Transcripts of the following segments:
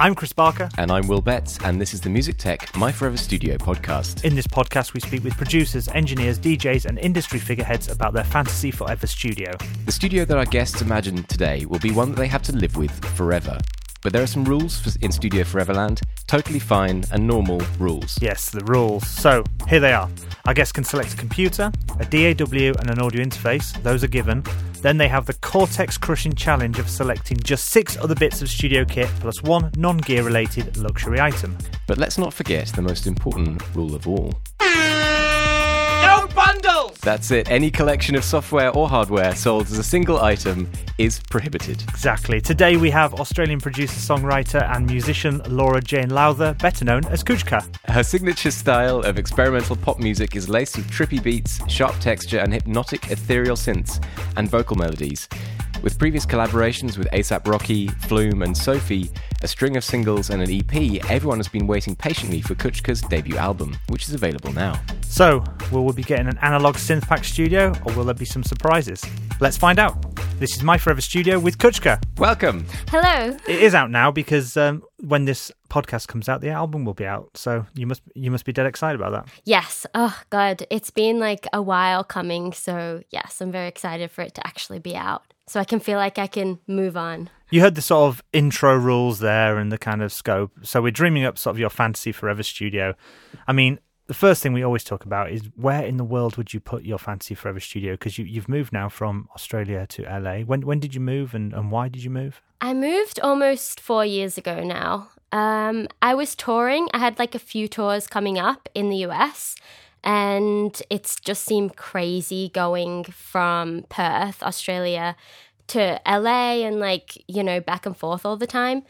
I'm Chris Barker. And I'm Will Betts, and this is the Music Tech My Forever Studio podcast. In this podcast, we speak with producers, engineers, DJs, and industry figureheads about their fantasy forever studio. The studio that our guests imagine today will be one that they have to live with forever. But there are some rules for, in Studio Foreverland, totally fine and normal rules. Yes, the rules. So, here they are. Our guests can select a computer, a DAW, and an audio interface. Those are given. Then they have the Cortex crushing challenge of selecting just six other bits of studio kit plus one non gear related luxury item. But let's not forget the most important rule of all. That's it. Any collection of software or hardware sold as a single item is prohibited. Exactly. Today we have Australian producer, songwriter, and musician Laura Jane Lowther, better known as Kuchka. Her signature style of experimental pop music is laced with trippy beats, sharp texture, and hypnotic ethereal synths and vocal melodies. With previous collaborations with ASAP Rocky, Flume, and Sophie, a string of singles, and an EP, everyone has been waiting patiently for Kuchka's debut album, which is available now. So, will we be getting an analog synth pack studio, or will there be some surprises? Let's find out. This is My Forever Studio with Kuchka. Welcome. Hello. It is out now because um, when this podcast comes out, the album will be out. So you must you must be dead excited about that. Yes. Oh God, it's been like a while coming. So yes, I'm very excited for it to actually be out so I can feel like I can move on. You heard the sort of intro rules there and the kind of scope. So we're dreaming up sort of your fantasy forever studio. I mean, the first thing we always talk about is where in the world would you put your fantasy forever studio? Because you, you've moved now from Australia to LA. When when did you move and, and why did you move? I moved almost four years ago now. Um, I was touring. I had like a few tours coming up in the US and it's just seemed crazy going from Perth, Australia, to LA and like, you know, back and forth all the time.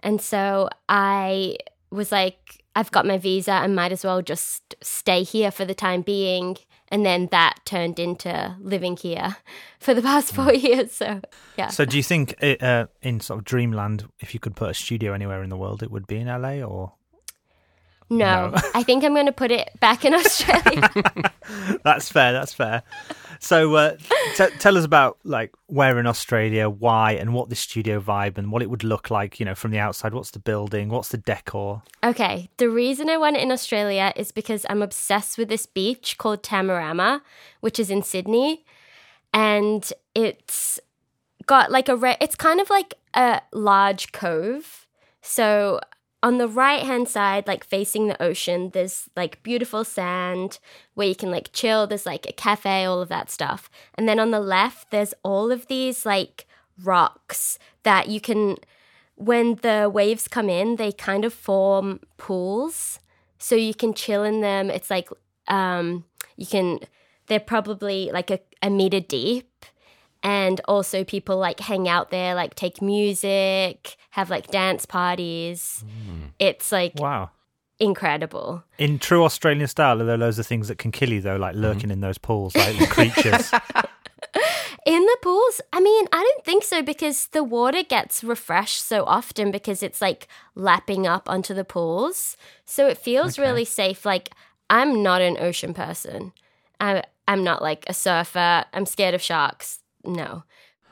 And so I was like, I've got my visa and might as well just stay here for the time being. And then that turned into living here for the past four years. So, yeah. So, do you think it, uh, in sort of dreamland, if you could put a studio anywhere in the world, it would be in LA or no, no. I think I'm going to put it back in Australia. that's fair. That's fair. So, uh, t- tell us about like where in Australia, why, and what the studio vibe and what it would look like. You know, from the outside. What's the building? What's the decor? Okay, the reason I want it in Australia is because I'm obsessed with this beach called Tamarama, which is in Sydney, and it's got like a re- it's kind of like a large cove. So on the right hand side, like facing the ocean, there's like beautiful sand where you can like chill. There's like a cafe, all of that stuff. And then on the left, there's all of these like rocks that you can, when the waves come in, they kind of form pools. So you can chill in them. It's like, um, you can, they're probably like a, a meter deep and also people like hang out there like take music have like dance parties mm. It's like wow incredible in true australian style are there loads of things that can kill you though like lurking mm-hmm. in those pools like creatures in the pools i mean i don't think so because the water gets refreshed so often because it's like lapping up onto the pools so it feels okay. really safe like i'm not an ocean person I, i'm not like a surfer i'm scared of sharks no.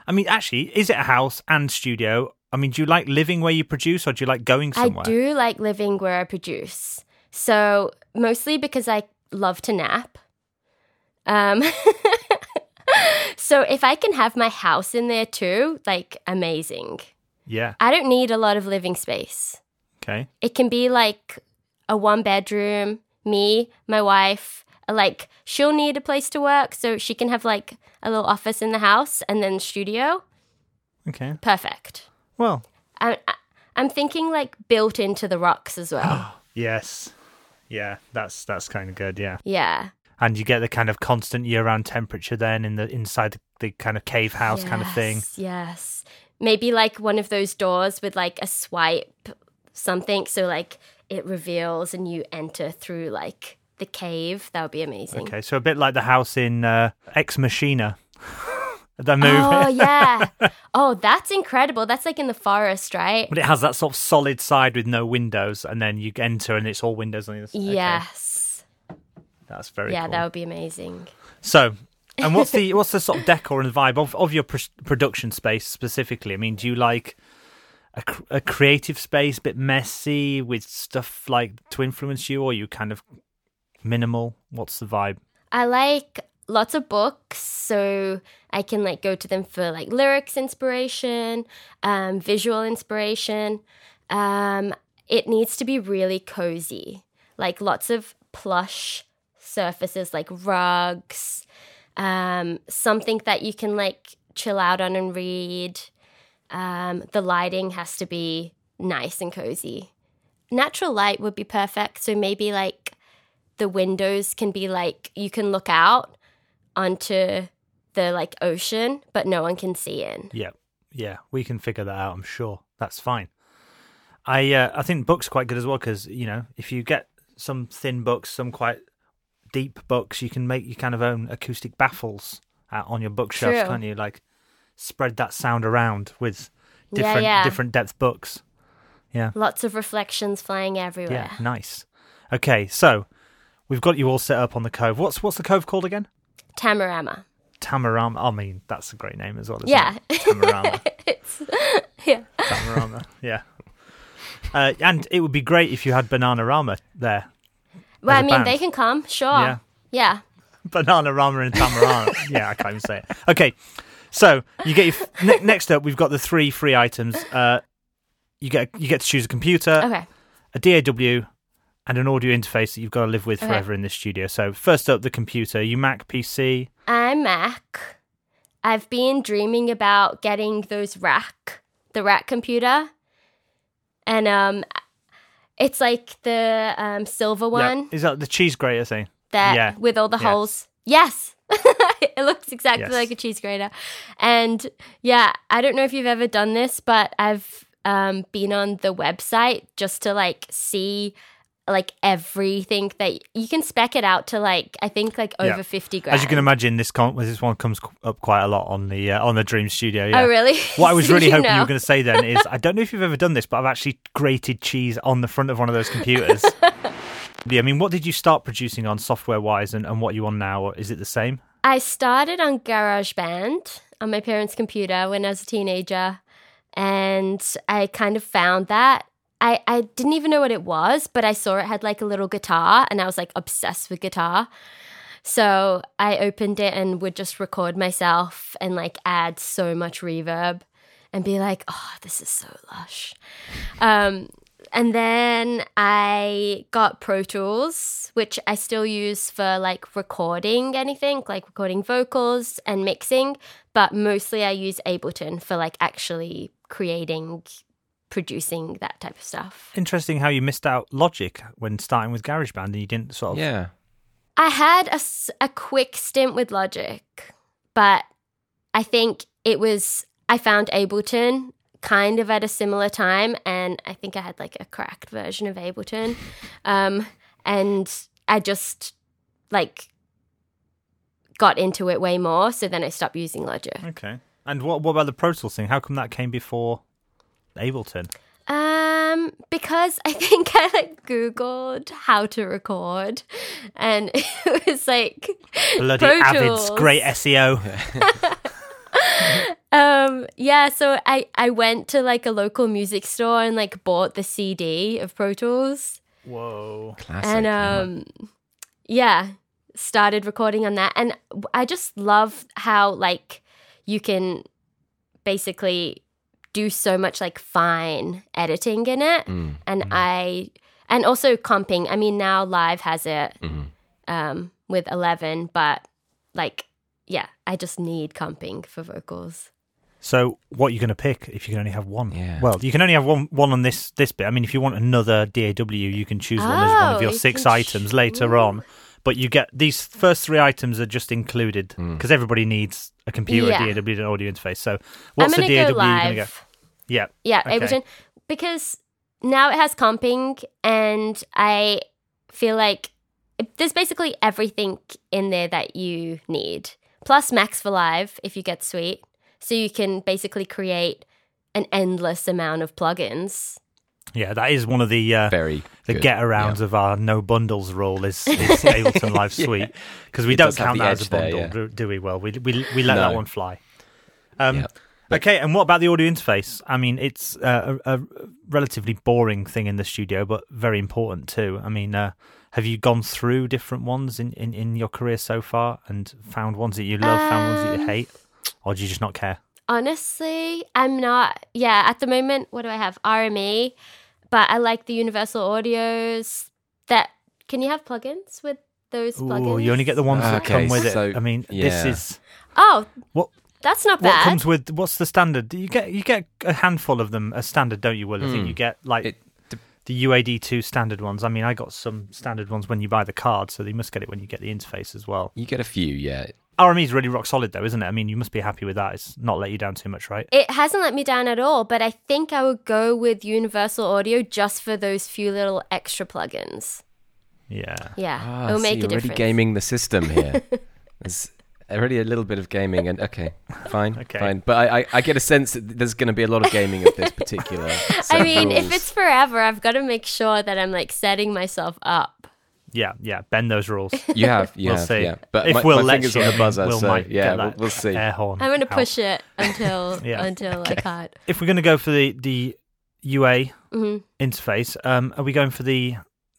I mean, actually, is it a house and studio? I mean, do you like living where you produce or do you like going somewhere? I do like living where I produce. So, mostly because I love to nap. Um, so, if I can have my house in there too, like amazing. Yeah. I don't need a lot of living space. Okay. It can be like a one bedroom, me, my wife, like she'll need a place to work so she can have like a little office in the house and then studio. Okay. Perfect. Well, I, I'm thinking like built into the rocks as well. yes. Yeah, that's that's kind of good, yeah. Yeah. And you get the kind of constant year-round temperature then in the inside the, the kind of cave house yes, kind of thing. Yes. Maybe like one of those doors with like a swipe something so like it reveals and you enter through like the cave. That would be amazing. Okay, so a bit like the house in uh, Ex Machina. the movie. Oh yeah. oh, that's incredible. That's like in the forest, right? But it has that sort of solid side with no windows, and then you enter and it's all windows on the other side. Yes. Okay. That's very. Yeah, cool. that would be amazing. So, and what's the what's the sort of decor and vibe of of your pr- production space specifically? I mean, do you like a, cr- a creative space, a bit messy with stuff like to influence you, or you kind of minimal? What's the vibe? I like lots of books, so I can like go to them for like lyrics inspiration, um, visual inspiration. Um, it needs to be really cozy, like lots of plush surfaces, like rugs, um, something that you can like chill out on and read. Um, the lighting has to be nice and cozy. Natural light would be perfect. So maybe like the windows can be like you can look out onto the like ocean, but no one can see in. Yeah, yeah, we can figure that out. I'm sure that's fine. I uh, I think books are quite good as well because you know if you get some thin books, some quite deep books, you can make your kind of own acoustic baffles out on your bookshelf, True. can't you? Like spread that sound around with Yeah, different yeah. different depth books. Yeah, Lots of reflections flying everywhere. yeah, nice. Okay, so we've got you all set up on the cove. What's what's the cove called again? Tamarama. Tamarama. I mean, that's a great name as well. Yeah. it? Tamarama. it's yeah. Bananarama. yeah. Uh, and it would be great if you had Bananarama there. Well, I mean, band. they can come, sure. Yeah. Yeah. Bananarama and Tamarama. yeah, I can't even say it. Okay, so you get your f- ne- next up. We've got the three free items. Uh, you get you get to choose a computer, Okay. a DAW, and an audio interface that you've got to live with Okay. forever in this studio. So first up, the computer. You Mac, PC. I'm Mac. I've been dreaming about getting those rack, the rack computer, and um, it's like the um silver one Yeah. Is that the cheese grater thing? that yeah. with all the Yeah. holes. Yes. it looks exactly Yes. like a cheese grater. And yeah, I don't know if you've ever done this, but I've um, been on the website just to like see like everything that you can spec it out to like I think like Yeah. over 50 grand. As you can imagine, this con- this one comes up quite a lot on the uh, on the Dream Studio. Yeah. Oh really? What I was really you hoping you know. were going to say then is I don't know if you've ever done this, but I've actually grated cheese on the front of one of those computers. yeah, I mean, what did you start producing on software wise and, and what are you on now? Is it the same? I started on GarageBand on my parents' computer when I was a teenager, and I kind of found that. I, I didn't even know what it was, but I saw it had like a little guitar, and I was like obsessed with guitar. So I opened it and would just record myself and like add so much reverb and be like, oh, this is so lush. Um, and then I got Pro Tools, which I still use for like recording anything, like recording vocals and mixing. But mostly I use Ableton for like actually creating, producing that type of stuff. Interesting how you missed out Logic when starting with GarageBand and you didn't sort of. Yeah. I had a, a quick stint with Logic, but I think it was, I found Ableton kind of at a similar time, and I think I had like a cracked version of Ableton. Um, and I just like got into it way more, so then I stopped using Logic. Okay. And what what about the Pro Tools thing? How come that came before Ableton? Um, because I think I like Googled how to record, and it was like Bloody Pro Avid's great SEO. Um yeah, so I I went to like a local music store and like bought the CD of Pro Tools Whoa. Classic. and yeah. um yeah, started recording on that and I just love how like you can basically do so much like fine editing in it Mm. and I and also comping. I mean now live has it Mhm. um with 11 but like yeah, I just need comping for vocals. So what are you going to pick if you can only have one? Yeah. Well, you can only have one one on this this bit. I mean, if you want another DAW, you can choose one as one Oh, of your you six items ch- later on. But you get these first three items are just included Mm. because everybody needs a computer, Yeah. a DAW, and an audio interface. So what's I'm the gonna DAW go you're going to go? Yeah. Yeah, Okay. Ableton. Because now it has comping, and I feel like there's basically everything in there that you need. Plus Max for Live if you get Suite. So you can basically create an endless amount of plugins. Yeah, that is one of the uh, Very the good. get arounds of our no bundles rule is, is Ableton Live Suite because we It don't count that as a edge there, bundle, yeah. do, do we? Well, we we we let No. that one fly. Um, Yeah. Okay, and what about the audio interface? I mean, it's uh, a, a relatively boring thing in the studio, but very important too. I mean, uh, have you gone through different ones in, in, in your career so far and found ones that you love, found ones that you Um, hate? Or do you just not care? Honestly, I'm not. Yeah, at the moment, what do I have? RME, but I like the Universal Audios. That can you have plugins with those Ooh, plugins? you only get the ones that Okay, come with so- it. I mean, this is Oh, what that's not bad. what comes with what's the standard? You get you get a handful of them as standard, don't you? Will I think Hmm. you get like It de- the UAD two standard ones. I mean, I got some standard ones when you buy the card, so you must get it when you get the interface as well. You get a few, yeah. RME is really rock solid though, isn't it? I mean, you must be happy with that. It's not let you down too much, right? It hasn't let me down at all, but I think I would go with Universal Audio just for those few little extra plugins. Yeah. Yeah, Ah, it'll so make you're a already difference. gaming the system here. There's already a little bit of gaming, and okay, fine, Okay. fine. But I, I, I get a sense that there's going to be a lot of gaming of this particular. I of mean, if it's forever, I've got to make sure that I'm like setting myself up. Yeah, yeah. Bend those rules. you have, you we'll have, see. yeah. But if my, Will my lets fingers you, on I the mean, buzzer, Will so might yeah, get we'll, that we'll see. Air horn. I'm going to push it until Yeah. until I can't. If we're going to go for the the UA hmm interface, um, are we going for the?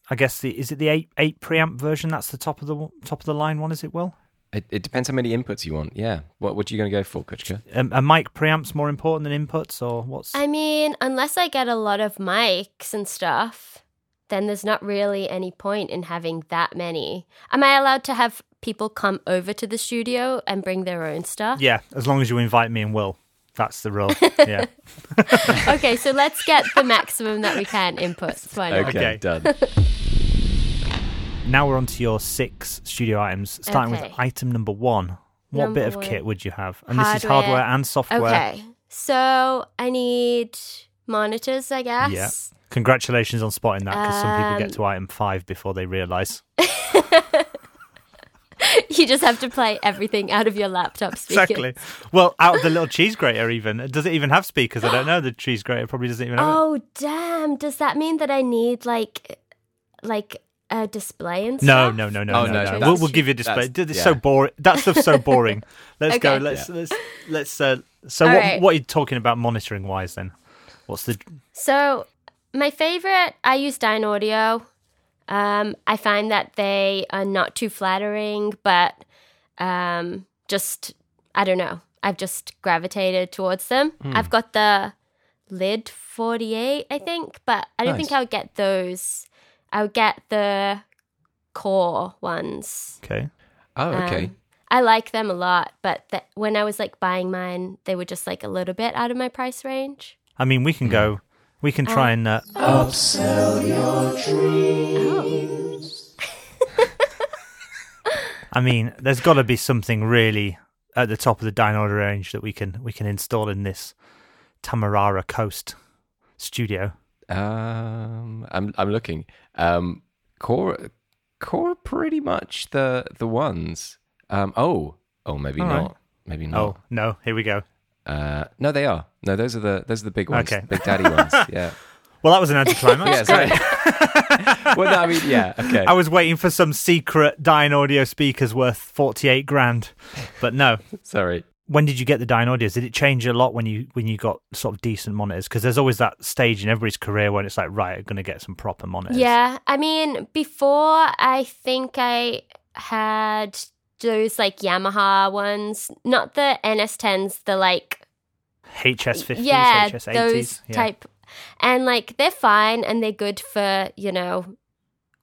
I guess the is it the eight eight preamp version? That's the top of the top of the line one, is it? Will It, it depends how many inputs you want. Yeah. What what are you going to go for, Kuchka? um, a mic preamp's more important than inputs, or what's? I mean, unless I get a lot of mics and stuff, then there's not really any point in having that many. Am I allowed to have people come over to the studio and bring their own stuff? yeah, as long as you invite me and Will, that's the rule. yeah. okay, so let's get the maximum that we can inputs. Why not? Okay, Okay. done. Now we're on to your six studio items, starting Okay. with item number one. What Number bit of one. kit would you have? And this is Hardware. hardware and software. Okay, so I need monitors, I guess. Yeah. Congratulations on spotting that because some people Um, get to item five before they realise. you just have to play everything out of your laptop speakers. Exactly. Well, out of the little cheese grater, even does it even have speakers? I don't know. The cheese grater probably doesn't even have. it. Oh damn! Does that mean that I need like, like a display and No, stuff? no, no, no, Oh, no, no, no. We'll, we'll give you a display. that's- It's yeah. so boring. That stuff's so boring. Let's go. Let's let's let's. Uh, so All what right. what are you talking about monitoring wise then? What's the So my favorite, I use Dynaudio. Um, I find that they are not too flattering, but um, just I don't know. I've just gravitated towards them. Hmm. I've got the LYD 48, I think, but I don't Nice. think I would get those. I would get the core ones. okay? Oh, okay. Um, I like them a lot, but th- when I was like buying mine, they were just like a little bit out of my price range. I mean, we can go. We can try and. Uh, upsell your dreams. Oh. I mean, there's got to be something really at the top of the Dino range that we can we can install in this Tamarama Coast studio. Um, I'm I'm looking. Um, core core pretty much the the ones. Um, oh oh maybe All right. not. Maybe not. Oh no, here we go. Uh, no, they are. No, those are the those are the big ones. Okay. Big daddy ones. Yeah. Well, that was an anticlimax. yeah. Sorry. well, no, I mean, yeah. Okay. I was waiting for some secret Dynaudio speakers worth forty-eight grand, but no. Sorry. When did you get the Audios? Did it change a lot when you when you got sort of decent monitors? Because there's always that stage in everybody's career when it's like, right, I'm going to get some proper monitors. Yeah, I mean, before I think I had those like Yamaha ones, not the NS10s, the like HS50s, yeah, HS80s. those yeah. type, and like they're fine and they're good for you know,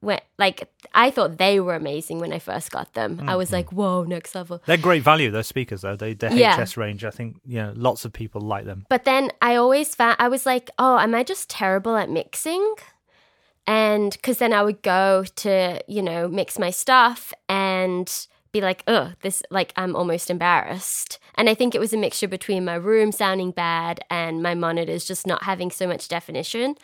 when like I thought they were amazing when I first got them. I Mm-hmm. was like, whoa, next level. They're great value, those speakers, though. They, the Yeah. HS range, I think, you know, lots of people like them. But then I always found I was like, oh, am I just terrible at mixing? And because then I would go to, you know, mix my stuff and be like, ugh, this, like, I'm almost embarrassed. And I think it was a mixture between my room sounding bad and my monitors just not having so much definition.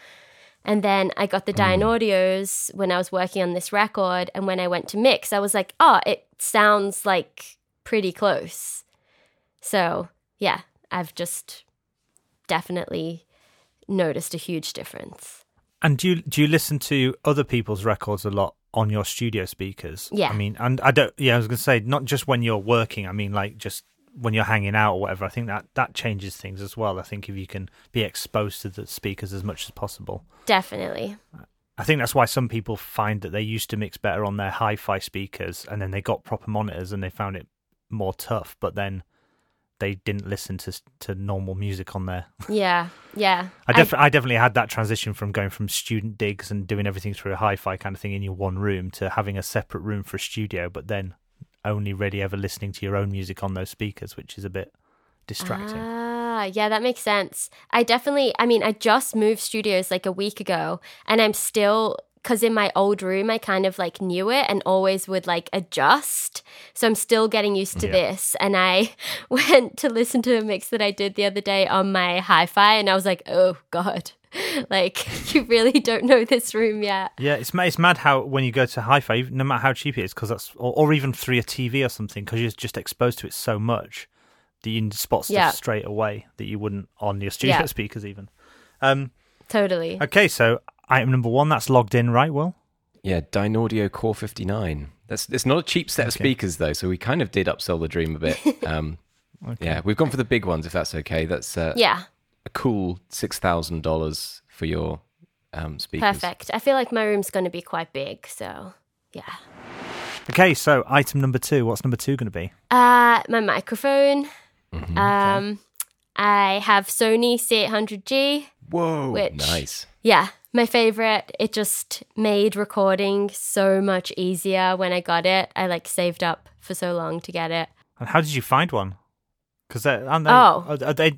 And then I got the mm. Audios when I was working on this record. And when I went to mix, I was like, oh, it sounds like pretty close. So, yeah, I've just definitely noticed a huge difference. And do you do you listen to other people's records a lot on your studio speakers? Yeah. I mean, and I don't. Yeah, I was going to say not just when you're working. I mean, like just when you're hanging out or whatever, I think that that changes things as well. I think if you can be exposed to the speakers as much as possible. Definitely. I think that's why some people find that they used to mix better on their hi-fi speakers, and then they got proper monitors and they found it more tough. But then they didn't listen to to normal music on there. Yeah, yeah. I, def- I, I definitely had that transition from going from student digs and doing everything through a hi-fi kind of thing in your one room to having a separate room for a studio, but then only really ever listening to your own music on those speakers, which is a bit distracting. Ah, yeah, that makes sense. I definitely, I mean, I just moved studios like a week ago, and I'm still because in my old room I kind of like knew it and always would like adjust. So I'm still getting used to Yeah. this. And I went to listen to a mix that I did the other day on my hi-fi, and I was like, oh god, like you really don't know this room yet. Yeah, it's ma- it's mad how when you go to hi-fi, no matter how cheap it is, because that's or, or even through a TV or something, because you're just exposed to it so much that you can spot stuff Yeah. straight away that you wouldn't on your studio Yeah. speakers even. Um, Totally. okay, so item number one that's logged in, right? Will Yeah, Dynaudio Core 59. That's it's not a cheap set of speakers though, so we kind of did upsell the dream a bit. Um, Yeah, we've gone for the big ones if that's okay. That's uh, Yeah, a cool six thousand dollars for your um, speakers. perfect. I feel like my room's going to be quite big, so yeah. okay, so item number two. What's number two going to be? Uh, my microphone. Mm-hmm. Um, I have Sony C800G. Whoa, Which- nice. Yeah, my favorite. It just made recording so much easier when I got it. I like saved up for so long to get it. And how did you find one? Because aren't they, Oh. are, are they?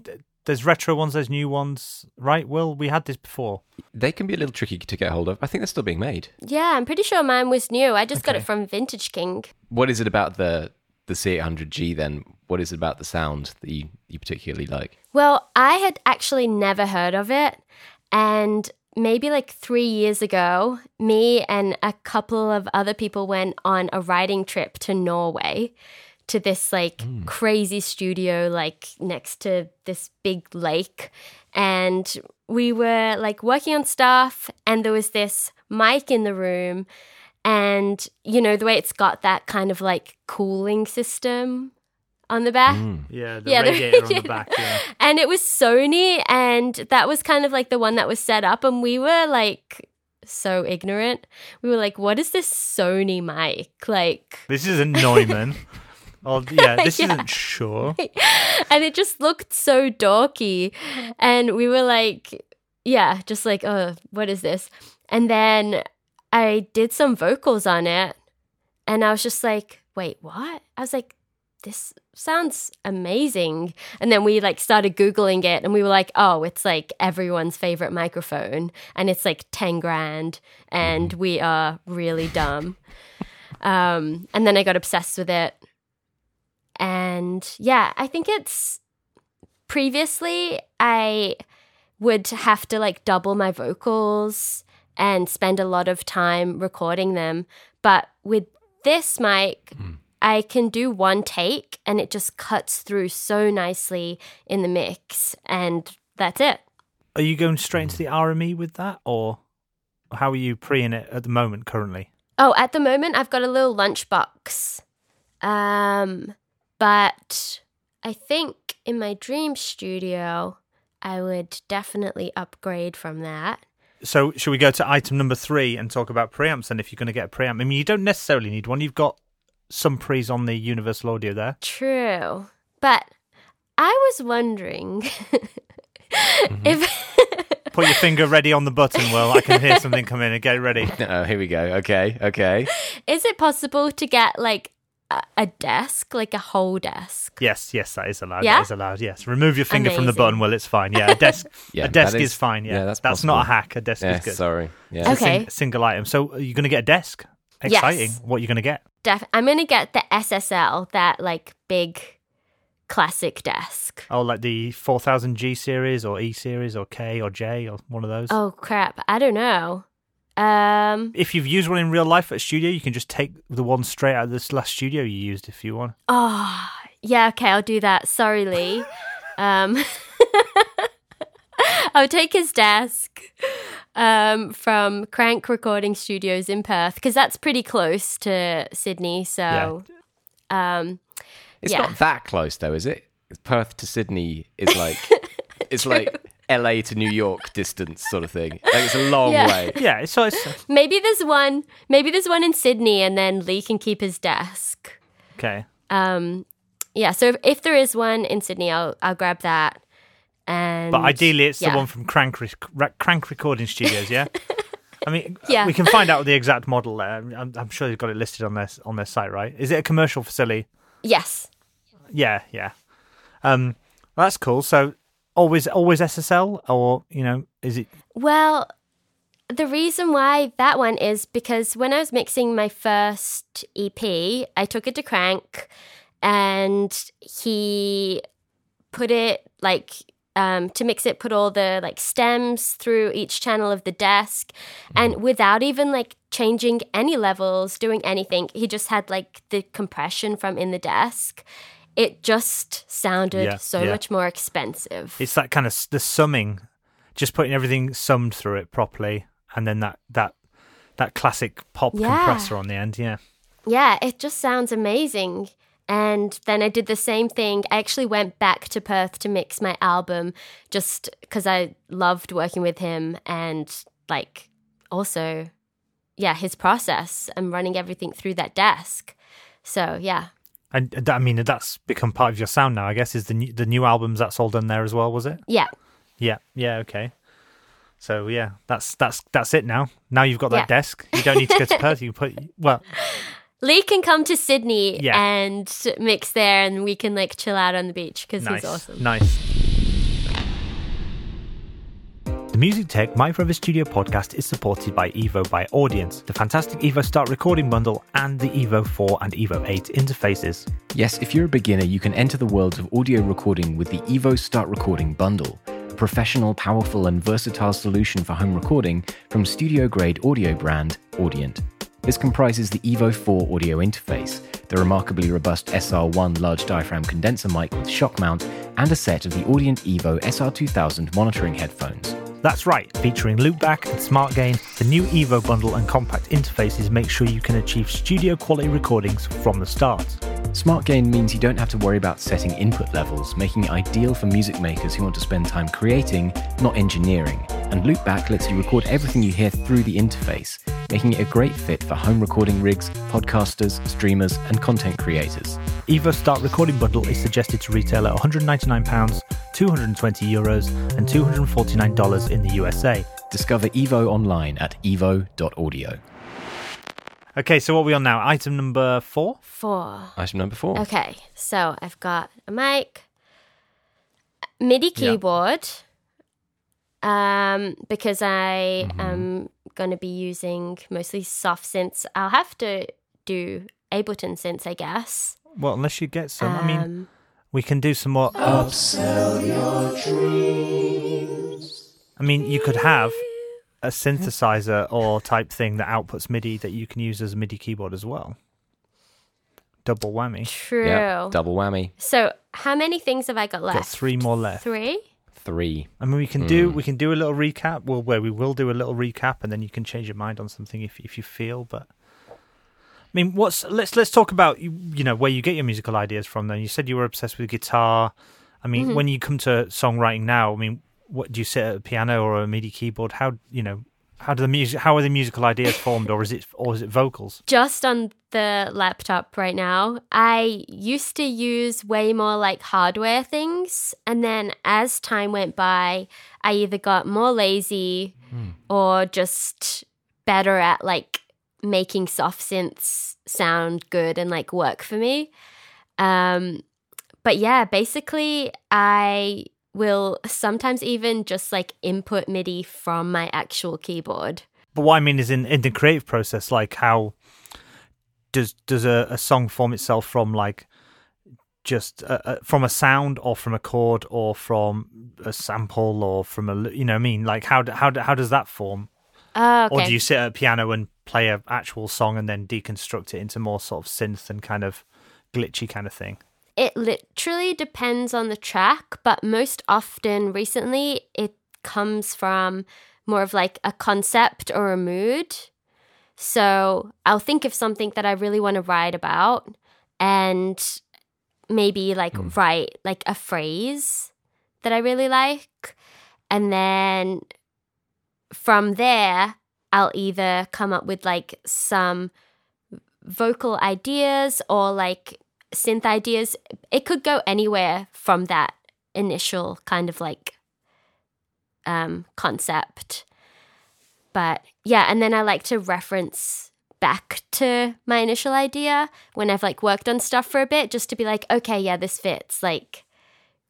There's retro ones, there's new ones, right? Will we had this before? They can be a little tricky to get hold of. I think they're still being made. Yeah, I'm pretty sure mine was new. I just got it from Vintage King. What is it about the the C800G then? What is it about the sound that you, you particularly like? Well, I had actually never heard of it. And maybe like three years ago, me and a couple of other people went on a riding trip to Norway to this like mm. crazy studio, like next to this big lake. And we were like working on stuff, and there was this mic in the room. And you know, the way it's got that kind of like cooling system on the back. Mm. Yeah, the Yeah, the on the back. Yeah. And it was Sony, and that was kind of like the one that was set up. And we were like so ignorant. We were like, what is this Sony mic? Like, This isn't Neumann. oh, yeah, this Yeah. isn't Sure. and it just looked so dorky. And we were like, yeah, just like, oh, what is this? And then I did some vocals on it, and I was just like, wait, what? I was like, this sounds amazing. And then we like started Googling it and we were like, oh, it's like everyone's favorite microphone and it's like 10 grand and we are really dumb. um, and then I got obsessed with it. And yeah, I think it's previously I would have to like double my vocals and spend a lot of time recording them. But with this mic, I can do one take and it just cuts through so nicely in the mix. And that's it. Are you going straight into the RME with that, or how are you preing it at the moment currently? Oh, at the moment, I've got a little lunchbox. Um, but I think in my dream studio, I would definitely upgrade from that. So, should we go to item number three and talk about preamps? And if you're going to get a preamp, I mean, you don't necessarily need one. You've got some pre's on the Universal Audio there. True. But I was wondering mm-hmm. if Put your finger ready on the button, Will. I can hear something come in. and Get ready. Oh, here we go. Okay, okay. is it possible to get like a, a desk, like a whole desk? Yes, yes, that is allowed. Yeah? That is allowed. Yes, remove your finger from the button. Well, it's fine. Yeah, a desk. Yeah, a desk that is, is- fine. Yeah, yeah, that's that's not a hack. A desk Yeah, is good. sorry. Yeah. It's a Okay. sing- single item. So, you're you going to get a desk? Exciting. What are you going to get? Def- I'm gonna get the SSL, that like big classic desk. Oh, like the 4000G series or E series or K or J or one of those. Oh crap, I don't know. Um, If you've used one in real life at a studio, you can just take the one straight out of this last studio you used if you want. oh yeah, okay, I'll do that. Sorry, Lee. um, I'll take his desk um, from Crank Recording Studios in Perth because that's pretty close to Sydney. So, um, It's Yeah. not that close though, is it? Perth to Sydney is like it's like LA to New York distance sort of thing. Like it's a long Yeah. way. Yeah, so it's Maybe there's one. Maybe there's one in Sydney, and then Lee can keep his desk. okay. Um, yeah. So if, if there is one in Sydney, I'll I'll grab that. And But ideally, it's yeah. the one from Crank, Rec- Rec- Crank Recording Studios, yeah? I mean, Yeah. we can find out the exact model there. I'm, I'm sure they've got it listed on their, on their site, right? Is it a commercial facility? Yes. Yeah, yeah. Um, well, that's cool. So always, always SSL, or you know, is it? Well, the reason why that one is because when I was mixing my first EP, I took it to Crank and he put it like um, to mix it, put all the like stems through each channel of the desk and without even like changing any levels, doing anything, he just had like the compression from in the desk. It just sounded Yeah, so yeah. much more expensive. It's that kind of the summing, just putting everything summed through it properly, and then that that that classic pop Yeah. compressor on the end. Yeah. Yeah, it just sounds amazing. And then I did the same thing. I actually went back to Perth to mix my album just because I loved working with him and, like, also, yeah, his process and running everything through that desk. So, yeah. And I mean, that's become part of your sound now. I guess is the new, the new albums that's all done there as well. Was it? Yeah. Yeah. Yeah. Okay. So yeah, that's that's that's it now. Now you've got that Yeah. desk. You don't need to go to Perth. You can put well, Lee can come to Sydney Yeah. and mix there and we can, like, chill out on the beach because nice, he's awesome. nice. The Music Tech My Forever Studio podcast is supported by Evo by Audient, the fantastic Evo Start recording bundle, and the Evo 4 and Evo 8 interfaces. Yes, if you're a beginner, you can enter the world of audio recording with the Evo Start Recording Bundle, a professional, powerful, and versatile solution for home recording from studio grade audio brand Audient. This comprises the Evo 4 audio interface, the remarkably robust SR1 large diaphragm condenser mic with shock mount, and a set of the Audient Evo SR2000 monitoring headphones. That's right, featuring loopback and smart gain, the new Evo bundle and compact interfaces make sure you can achieve studio quality recordings from the start. Smart Gain means you don't have to worry about setting input levels, making it ideal for music makers who want to spend time creating, not engineering. And Loopback lets you record everything you hear through the interface, making it a great fit for home recording rigs, podcasters, streamers, and content creators. Evo Start recording bundle is suggested to retail at £199, 220 euros, and $249 in the USA. Discover Evo online at evo.audio. Okay, so what are we on now? Item number four? Four. Item number four. Okay, so I've got a mic, MIDI keyboard, um, because I am going to be using mostly soft synths. I'll have to do Ableton synths, I guess. Well, unless you get some. I mean, Um, we can do some more. I mean, you could have a synthesizer or type thing that outputs MIDI that you can use as a MIDI keyboard as well. Double whammy. true. Yep, double whammy. so, how many things have I got left? Got three more left. Three. Three. I mean, we can do mm. we can do a little recap. Well, where we will do a little recap, and then you can change your mind on something if if you feel. But I mean, what's let's let's talk about you, you know where you get your musical ideas from. Then you said you were obsessed with guitar. I mean, mm-hmm. when you come to songwriting now, I mean, what do you sit at a piano or a MIDI keyboard? How you know how do the music how are the musical ideas formed, or is it or is it vocals? just on the laptop right now. I used to use way more like hardware things. And then as time went by, I either got more lazy or just better at like making soft synths sound good and like work for me. Um, but yeah, basically, I will sometimes even just like input MIDI from my actual keyboard. But what I mean is in, in the creative process, like how does does a, a song form itself from like just a, a, from a sound or from a chord or from a sample or from a you know what I mean like how how how does that form okay. or do you sit at a piano and play an actual song and then deconstruct it into more sort of synth and kind of glitchy kind of thing It literally depends on the track, but most often recently it comes from more of like a concept or a mood. So I'll think of something that I really want to write about and maybe like hmm. write like a phrase that I really like. And then from there, I'll either come up with like some vocal ideas or like synth ideas. It could go anywhere from that initial kind of like um, concept. But yeah, and then I like to reference back to my initial idea when I've like worked on stuff for a bit just to be like, okay, yeah, this fits. Like,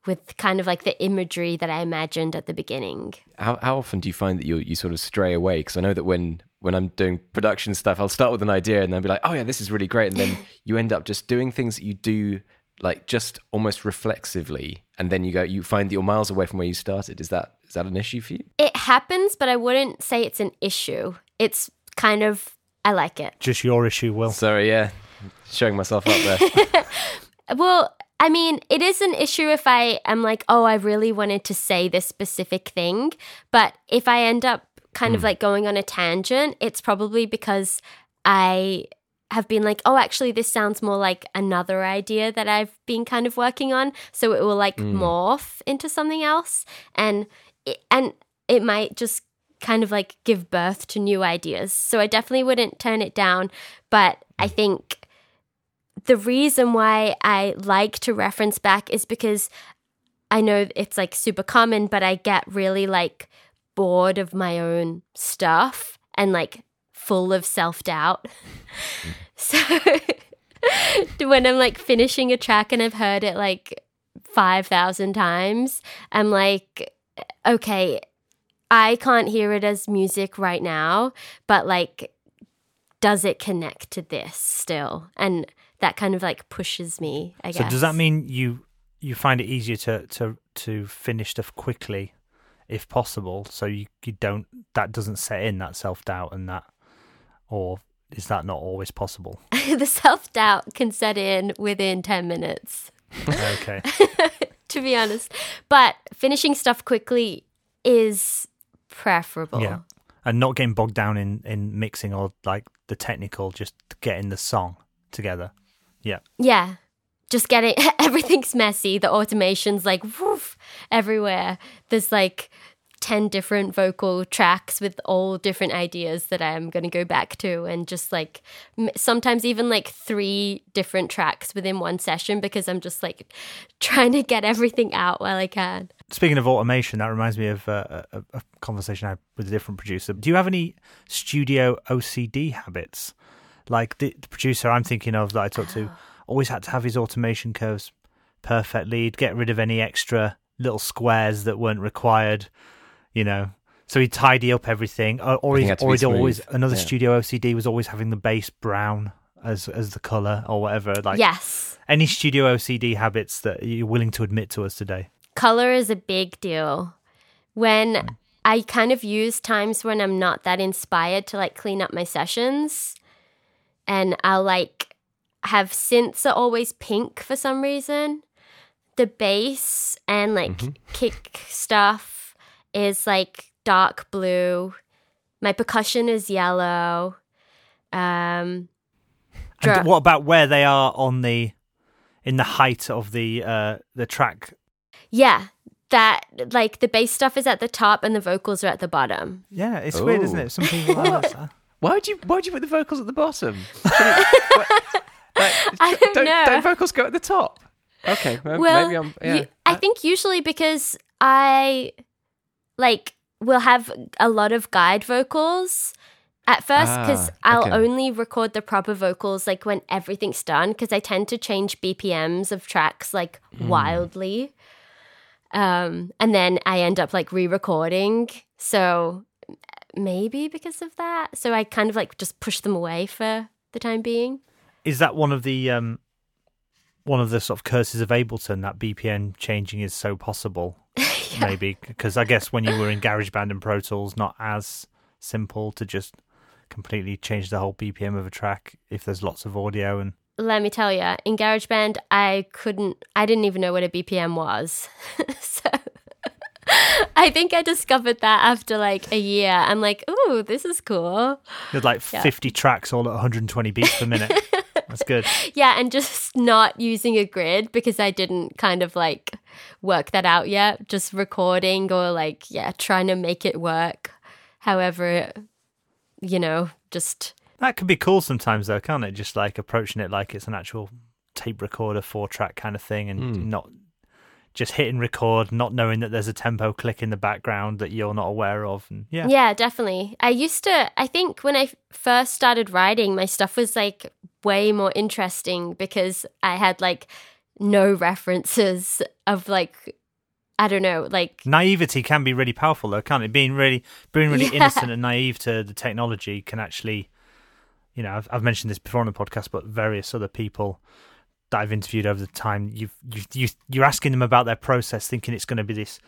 with kind of like the imagery that I imagined at the beginning. How, how often do you find that you you sort of stray away? Because I know that when when I'm doing production stuff, I'll start with an idea and then be like, oh yeah, this is really great, and then you end up just doing things that you do like just almost reflexively, and then you go, you find that you're miles away from where you started. Is that is that an issue for you? It happens, but I wouldn't say it's an issue. It's kind of I like it. Just your issue, Will. Sorry, yeah, showing myself up there. Well, I mean, it is an issue if I am like, oh, I really wanted to say this specific thing. But if I end up kind of mm. like going on a tangent, it's probably because I have been like, oh, actually, this sounds more like another idea that I've been kind of working on. So it will like mm. morph into something else. And it, and it might just kind of like give birth to new ideas. So I definitely wouldn't turn it down. But I mm. think the reason why I like to reference back is because I know it's like super common, but I get really like bored of my own stuff and like full of self doubt. so when I'm like finishing a track and I've heard it like 5,000 times, I'm like, okay, I can't hear it as music right now, but like, does it connect to this still? And that kind of like pushes me, I guess. So does that mean you you find it easier to to to finish stuff quickly, if possible, so you you don't that doesn't set in that self doubt and that, or is that not always possible? the self doubt can set in within 10 minutes, okay, to be honest. But finishing stuff quickly is preferable. yeah, and not getting bogged down in in mixing or like the technical, just getting the song together. Yeah, Yeah. Just getting everything's messy. The automation's like woof everywhere. There's like 10 different vocal tracks with all different ideas that I'm going to go back to and just like sometimes even like three different tracks within one session because I'm just like trying to get everything out while I can. Speaking of automation, that reminds me of uh, a, a conversation I had with a different producer. Do you have any studio OCD habits? Like the, the producer I'm thinking of that I talked to always had to have his automation curves perfectly. He'd get rid of any extra little squares that weren't required, you know. So he'd tidy up everything, or, or he'd, or he'd always another Yeah. studio OCD was always having the base brown as as the color or whatever. Like yes. any studio OCD habits that you're willing to admit to us today. color is a big deal. When I kind of use times when I'm not that inspired to like clean up my sessions, and I'll like have synths are always pink for some reason. The bass and like kick stuff is like dark blue. My percussion is yellow. Um, And what about where they are on the in the height of the uh the track? yeah, that like the bass stuff is at the top and the vocals are at the bottom. Yeah, it's weird, isn't it? Some people like that. Why would you Why would you put the vocals at the bottom? Shouldn't- what- like, I don't don't, know. don't vocals go at the top? Okay, well, Well, maybe I'm. Yeah. you- I think usually because I like will have a lot of guide vocals at first because Ah, I'll okay. only record the proper vocals like when everything's done because I tend to change BPMs of tracks like Hmm. wildly. Um, and then I end up like re-recording. So maybe because of that. So I kind of like just push them away for the time being. Is that one of the um one of the sort of curses of Ableton that BPM changing is so possible? Maybe because I guess when you were in GarageBand and Pro Tools, not as simple to just completely change the whole BPM of a track if there's lots of audio and let me tell you, in GarageBand, I couldn't, I didn't even know what a BPM was. so I think I discovered that after like a year. I'm like, ooh, this is cool. there's like Yeah. 50 tracks all at 120 beats per minute. That's good. yeah, and just not using a grid because I didn't kind of like work that out yet. Just recording or like, yeah, trying to make it work. However, you know, just That could be cool sometimes, though, can't it? Just like approaching it like it's an actual tape recorder, four track kind of thing, and Hmm. not just hitting record, not knowing that there's a tempo click in the background that you're not aware of. And yeah, Yeah, definitely. I used to, I think when I first started writing, my stuff was like way more interesting because I had like no references of like, I don't know, like, naivety can be really powerful, though, can't it? Being really, being really Yeah. innocent and naive to the technology can actually, you know, I've, I've mentioned this before on the podcast, but various other people that I've interviewed over the time, you've, you you you're asking them about their process, thinking it's going to be this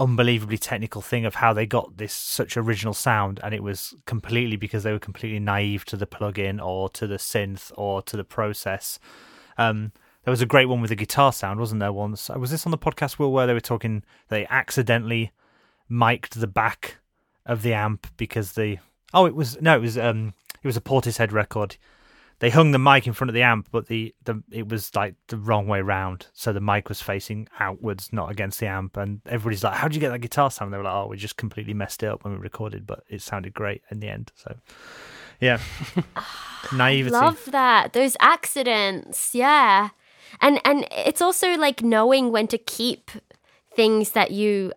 unbelievably technical thing of how they got this such original sound, and it was completely because they were completely naive to the plugin or to the synth or to the process. Um, there was a great one with the guitar sound, wasn't there? Once was this on the podcast, Will, where they were talking they accidentally mic'd the back of the amp because the oh, it was no, it was um, it was a Portishead record. They hung the mic in front of the amp, but the, the it was like the wrong way round. So the mic was facing outwards, not against the amp. And everybody's like, "How'd you get that guitar sound?" They were like, "Oh, we just completely messed it up when we recorded, but it sounded great in the end." So, yeah, naivety. love that. Those accidents. Yeah. And, and it's also like knowing when to keep things that you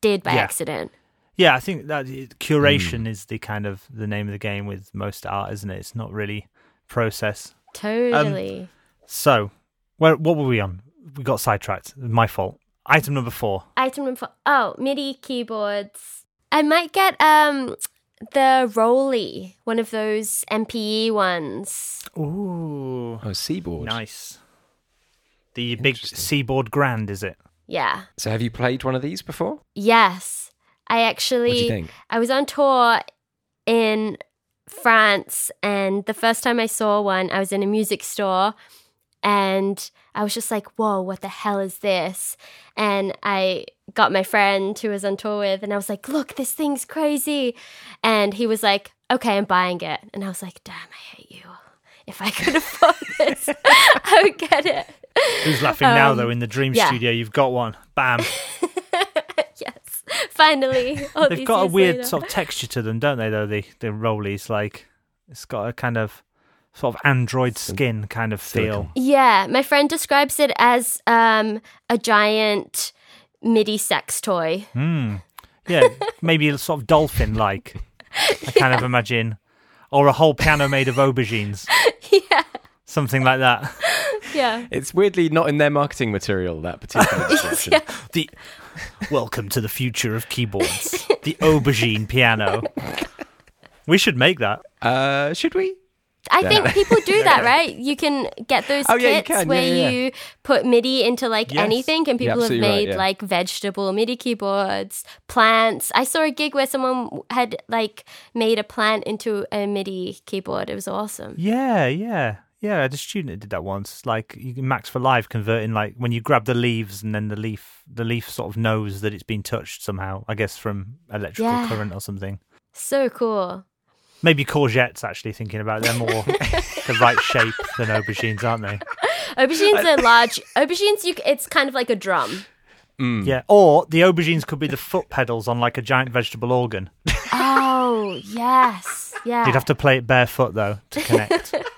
did by Yeah. accident. Yeah, I think that curation hmm. is the kind of the name of the game with most art, isn't it? It's not really process. Totally. So, where what were we on? We got sidetracked. My fault. Item number four. Item number four. Oh, MIDI keyboards. I might get um the ROLI, one of those MPE ones. Ooh, Oh, Seaboard. nice. The big Interesting. Seaboard Grand, is it? Yeah. So have you played one of these before? Yes. I What do you actually think? I was on tour in France and the first time I saw one, I was in a music store and I was just like, whoa, what the hell is this? And I got my friend who was on tour with, and I was like, look, this thing's crazy. And he was like, okay, I'm buying it. And I was like, damn, I hate you. If I could afford this, I would get it. Who's laughing now, Um, though? In the Dream yeah. Studio, you've got one. Bam. yes, finally. They've got a weird later. sort of texture to them, don't they? Though the the ROLIs, like it's got a kind of sort of android skin kind of feel. Yeah, my friend describes it as um, a giant MIDI sex toy. Hmm. Yeah, maybe a sort of dolphin like. I kind of imagine, or a whole piano made of aubergines, yeah, something like that. Yeah. It's weirdly not in their marketing material, that particular description. yeah. The welcome to the future of keyboards, the aubergine piano. We should make that. Uh, should we? I think people do that, right? You can get those Oh, yeah, you kits can. Where yeah, yeah. you put MIDI into like Yes. anything, and people have absolutely right, made yeah. like vegetable MIDI keyboards, plants. I saw a gig where someone had like made a plant into a MIDI keyboard. It was awesome. Yeah, yeah, yeah. I had a student that did that once. Like you can Max for Live converting like when you grab the leaves and then the leaf, the leaf sort of knows that it's been touched somehow. I guess from electrical Yeah. current or something. So cool. Maybe courgettes. Actually, thinking about it. they're more the right shape than aubergines, aren't they? Aubergines are large. Aubergines, you it's kind of like a drum. Mm. Yeah. Or the aubergines could be the foot pedals on like a giant vegetable organ. Oh yes, yeah. You'd have to play it barefoot though to connect.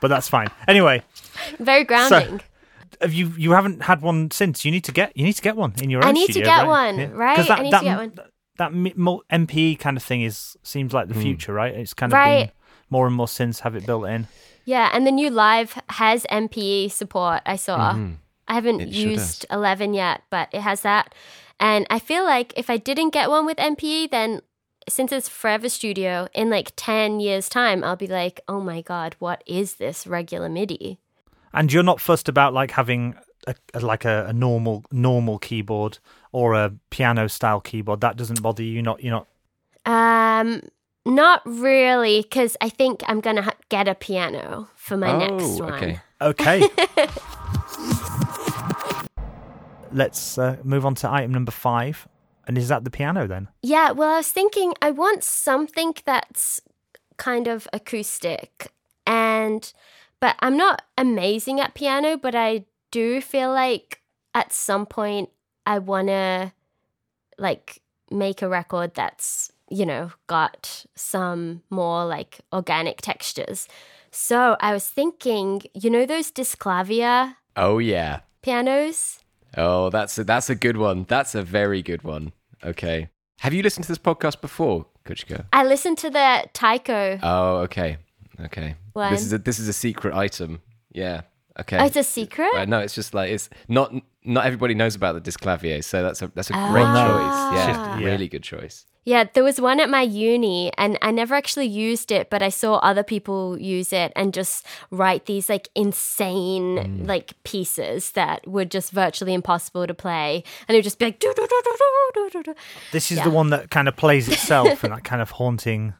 but that's fine. Anyway, Very grounding. have you you haven't had one since? You need to get you need to get one in your own. I need to get right? one, Yeah. right? 'Cause That, I need that, to get one. That MPE kind of thing is seems like the future, right? It's kind of Right. been more and more since have it built in. Yeah, and the new Live has MPE support. I saw. Mm-hmm. I haven't It sure used 11 yet, but it has that. And I feel like if I didn't get one with MPE, then since it's Forever Studio, in like 10 years' time, I'll be like, oh my God, what is this regular MIDI? And you're not fussed about like having a, a- like a, a normal normal keyboard or a piano style keyboard. That doesn't bother you. You're not you're not. Um, not really, because I think I'm going to ha- get a piano for my oh, next one. okay. Okay. Let's uh, move on to item number five. And is that the piano then? Yeah, well, I was thinking I want something that's kind of acoustic. And but I'm not amazing at piano, but I do feel like at some point I want to like make a record that's, you know, got some more like organic textures. So I was thinking, you know, those Disklavier Oh yeah. pianos? Oh, that's a, that's a good one. That's a very good one. Okay. Have you listened to this podcast before, Kuchka? I listened to the Taiko Oh, okay. Okay. One. This is a this is a secret item. Yeah. Okay. Oh, it's a secret? Right, no, it's just like it's not not everybody knows about the Disklavier, so that's a that's a great Ah. choice. Yeah, yeah. really good choice. Yeah, there was one at my uni and I never actually used it, but I saw other people use it and just write these like insane mm. like pieces that were just virtually impossible to play. And it would just be like. This is yeah. the one that kind of plays itself and that kind of haunting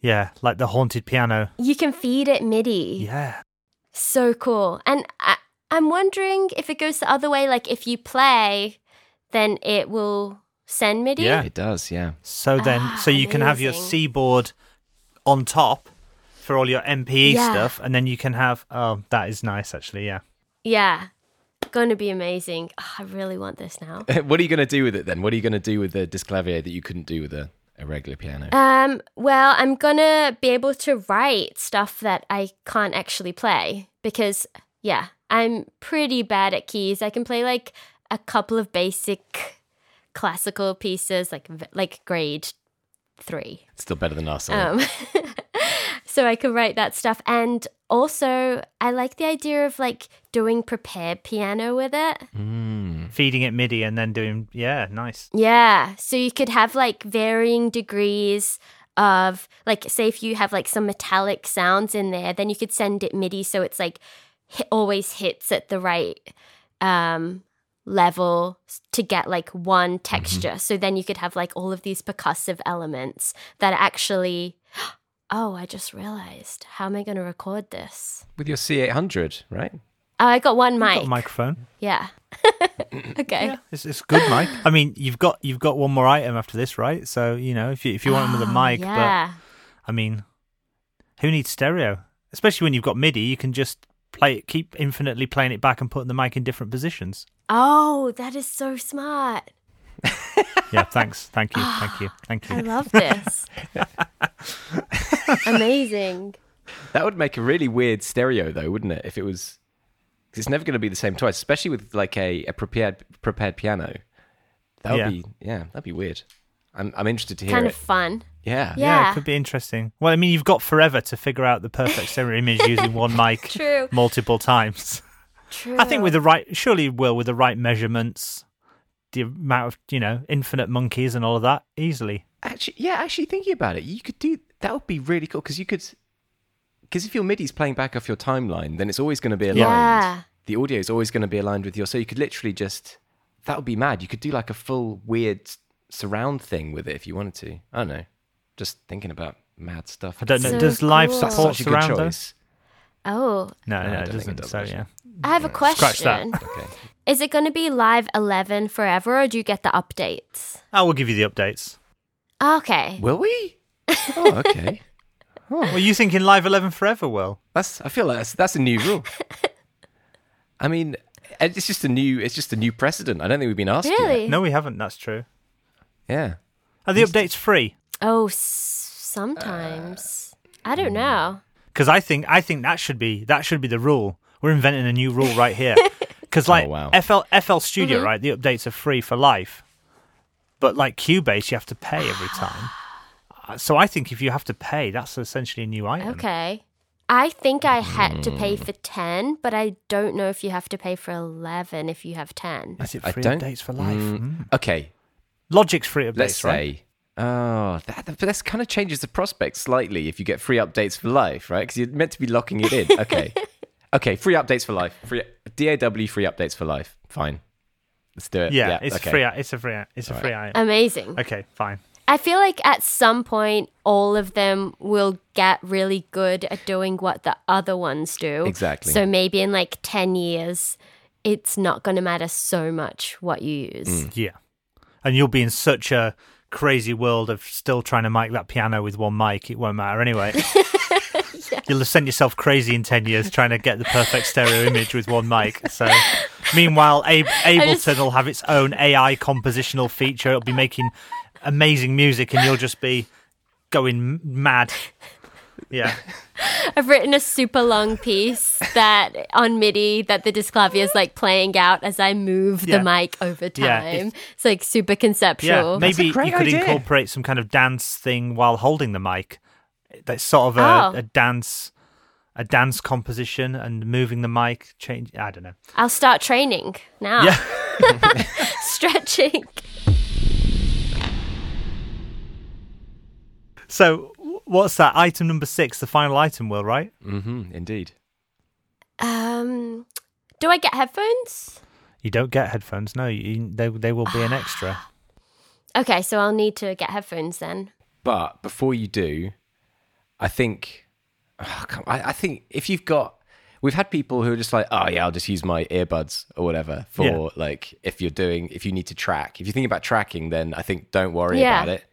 yeah, like the haunted piano. You can feed it MIDI. Yeah. So cool. And I, I'm wondering if it goes the other way, like if you play, then it will send MIDI. Yeah. It does, yeah. So then, Ah, so you can have your amazing. Seaboard on top for all your MPE Yeah. stuff, and then you can have. Oh, that is nice, actually. Yeah. Yeah. Going to be amazing. Ah, I really want this now. what are you going to do with it then? What are you going to do with the Disklavier that you couldn't do with a, a regular piano? Um, well, I'm gonna be able to write stuff that I can't actually play because, yeah, I'm pretty bad at keys. I can play like a couple of basic classical pieces, like like grade three. Still better than us. Um, so I can write that stuff, and also I like the idea of like doing prepared piano with it. Mm. Feeding it MIDI and then doing. Yeah, nice. Yeah. So you could have like varying degrees of like say if you have like some metallic sounds in there, then you could send it MIDI so it's like hit, always hits at the right um level to get like one mm-hmm. texture. So then you could have like all of these percussive elements that actually Oh, I just realized. How am I going to record this? With your C800, right? Oh, I got one mic. Got a microphone. Yeah. okay. It's, it's a good mic. I mean, you've got you've got one more item after this, right? So you know, if you if you want them with ah, a Oh, mic, yeah. but I mean, who needs stereo? Especially when you've got MIDI, you can just play it, keep infinitely playing it back and putting the mic in different positions. Oh, that is so smart. Yeah, thanks, thank you, thank you, thank you. I love this. Amazing. That would make a really weird stereo, though, wouldn't it? If it was, because it's never going to be the same twice, especially with like a, a prepared prepared piano. That would Yeah. be yeah, that'd be weird. I'm I'm interested to hear Kind it. of fun. Yeah. Yeah, Yeah. it could be interesting. Well, I mean, you've got forever to figure out the perfect stereo image using one mic True. multiple times. True. I think with the right, surely you will with the right measurements, the amount of you know infinite monkeys and all of that easily. Actually, yeah. Actually, thinking about it, you could do that. Would be really cool because you could. Because if your MIDI's playing back off your timeline, then it's always going to be aligned. Yeah. The audio is always going to be aligned with your. So you could literally just. That would be mad. You could do like a full weird surround thing with it if you wanted to. I don't know. Just thinking about mad stuff. I don't know. So Does life cool. That's support such a good choice. Oh, No, No, no, it doesn't. it does, so yeah, I have a question. Scratch that. question. Okay. Is it going to be live 11 forever or do you get the updates? I will give you the updates. Okay. Will we? Oh, okay. Were you thinking live eleven forever? Will That's. I feel like that's, that's a new rule. I mean, it's just a new. It's just a new precedent. I don't think we've been asked. yet. Really? no, we haven't. That's true. Yeah. Are the updates free? Oh, s- sometimes. I don't know. Because I think I think that should be that should be the rule. We're inventing a new rule right here. Because like Oh, wow. FL FL Studio, Mm-hmm. right? The updates are free for life, but like Cubase, you have to pay every time. Uh, So I think if you have to pay, that's essentially a new item. Okay. I think I had to pay for 10, but I don't know if you have to pay for 11 if you have 10. Is it I free don't- updates for life? Mm. Okay. Logic's free updates, Let's right? Say. Oh, that, but this kind of changes the prospect slightly if you get free updates for life, right? Because you're meant to be locking it in. Okay. okay, free updates for life. Free DAW free updates for life. Fine. Let's do it. Yeah, it's okay. free. It's a free. It's a All free right. item. Amazing. Okay, fine. I feel like at some point, all of them will get really good at doing what the other ones do. Exactly. So maybe in like 10 years, it's not going to matter so much what you use. Mm. Yeah, and you'll be in such a crazy world of still trying to mic that piano with one mic. It won't matter anyway. you'll have sent yourself crazy in ten years trying to get the perfect stereo image with one mic. So, meanwhile, Ab- Ableton will have its own AI compositional feature. It'll be making amazing music, and you'll just be going mad. Yeah, I've written a super long piece that on MIDI that the Disklavier is like playing out as I move Yeah. the mic over time. Yeah, if- it's like super conceptual. yeah. Maybe great you could idea. incorporate some kind of dance thing while holding the mic. That's sort of a, Oh. a dance, a dance composition, and moving the mic. Change. I don't know. I'll start training now. Yeah. Stretching. So, w- what's that? Item number six, the final item, Will, right? Mm-hmm, indeed. Um, do I get headphones? You don't get headphones, no. You, they they will be an extra. Okay, so I'll need to get headphones then. But before you do, I think, oh, come- I, I think if you've got, we've had people who are just like, oh yeah, I'll just use my earbuds or whatever for Yeah. like if you're doing, if you need to track. If you think about tracking, then I think don't worry Yeah. about it.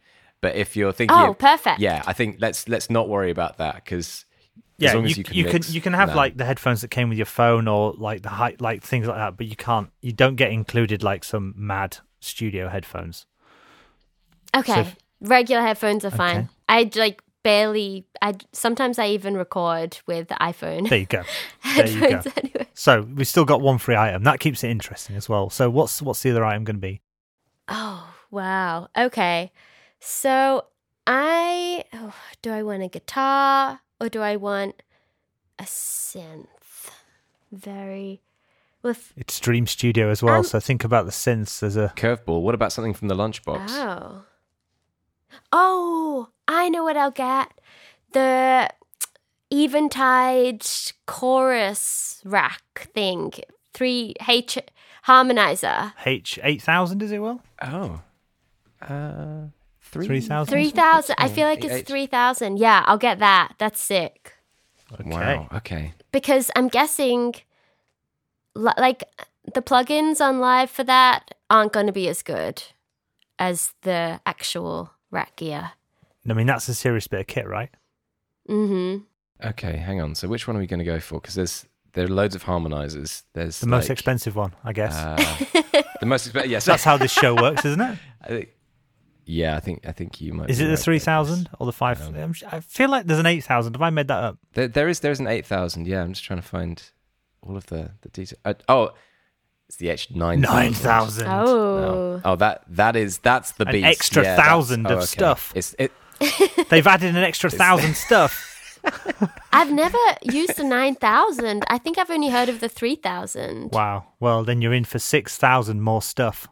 But if you're thinking, Oh, of- perfect. yeah, I think let's let's not worry about that because Yeah, as long you, as you can, you can mix, you can have no. like the headphones that came with your phone or like the high, like things like that, but you can't. You don't get included like some mad studio headphones. Okay, if- regular headphones are fine. I like barely. I sometimes I even record with the iPhone There you go. There you go. anyway. So we've still got one free item. That keeps it interesting as well. So what's what's the other item going to be? Oh wow. Okay, so I oh, do I want a guitar or do I want a synth? Very with It's Dream Studio as well. Um, so think about the synths as a curveball. What about something from the lunchbox? Oh. Oh, I know what I'll get. The Eventide chorus rack thing. Three H harmonizer. H eight thousand. Is it well? Oh, uh, three 3000? Three thousand. I feel like it's three thousand. Yeah, I'll get that. That's sick. Wow. Okay. Because I'm guessing, like the plugins on live for that aren't going to be as good as the actual rack gear. I mean, that's a serious bit of kit, right? Mm-hmm. Okay. Hang on. So which one are we going to go for? Because there's there are loads of harmonizers. There's The most like, expensive one, I guess. Uh, the most expensive. Yes. that's how this show works, isn't it? I think, yeah, I think I think you might. Is it the right there, three or the five? Um, I'm, I feel like there's an eight thousand. Have I made that up? There, there is there's an eight thousand. Yeah, I'm just trying to find all of the the details. Uh, oh, it's the H nine Nine thousand. Oh. Oh, that that is that's the An beast. extra Yeah, that's- thousand oh, of okay. stuff. It's it. They've added an extra thousand stuff. I've never used the 9,000. I think I've only heard of the 3,000. Wow. Well, then you're in for six thousand more stuff.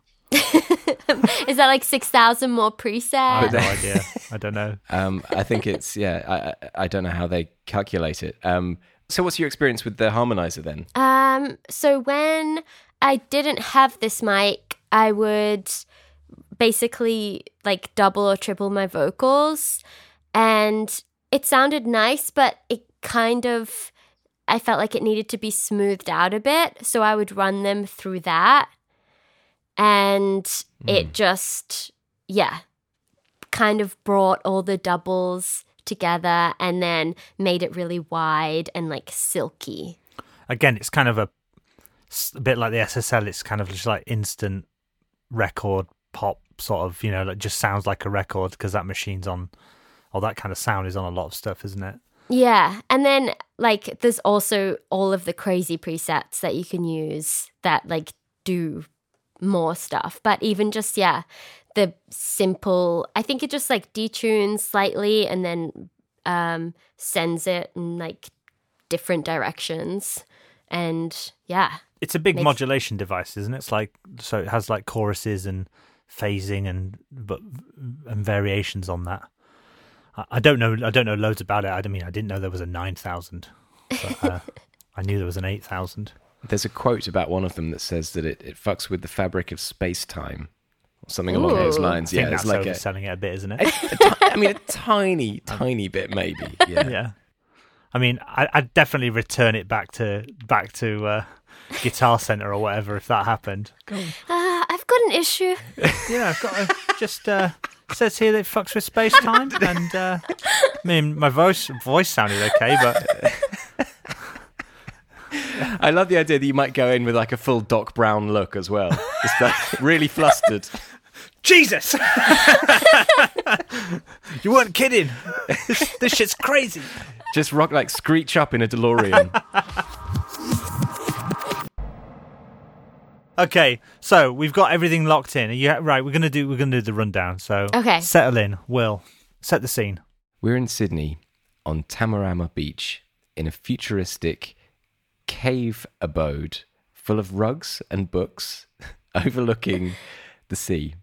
Is that like 6,000 more presets? I presets? have no idea. I don't know. Um, I think it's yeah. I, I I don't know how they calculate it. Um, so what's your experience with the harmonizer then? Um, so when I didn't have this mic, I would basically like double or triple my vocals and it sounded nice, but it kind of I felt like it needed to be smoothed out a bit, so I would run them through that. And hmm. it just yeah, kind of brought all the doubles together and then made it really wide and like silky. Again, it's kind of a bit like the SSL. It's kind of just like instant record pop sort of. You know, like just sounds like a record because that machine's on, or that kind of sound is on a lot of stuff, isn't it? Yeah. And then like there's also all of the crazy presets that you can use that like do more stuff. But even just yeah, the simple I think it just like detunes slightly and then um sends it in like different directions. And yeah. It's a big Makes- modulation device, isn't it? It's like so it has like choruses and phasing and but and variations on that. I, I don't know. I don't know loads about it. I mean, I didn't know there was a nine thousand, but uh, I knew there was an eight thousand. There's a quote about one of them that says that it, it fucks with the fabric of space time, or something along those lines. I think Yeah, that's it's like a, overselling it a bit, isn't it? a ti- I mean, a tiny, tiny bit maybe. Yeah. yeah. I mean, I, I'd definitely return it back to back to uh, Guitar Center or whatever if that happened. Uh, I've got an issue. yeah, I've got to just uh, says here that it fucks with space time, and uh, I mean my voice voice sounded okay, but I love the idea that you might go in with like a full Doc Brown look as well. Just like really flustered. Jesus, you weren't kidding. This, this shit's crazy. Just rock like screech up in a DeLorean. Okay, so we've got everything locked in. Are you right? We're gonna do we're gonna do the rundown. So Okay. settle in. Will set the scene. We're in Sydney on Tamarama Beach in a futuristic cave abode full of rugs and books overlooking the sea.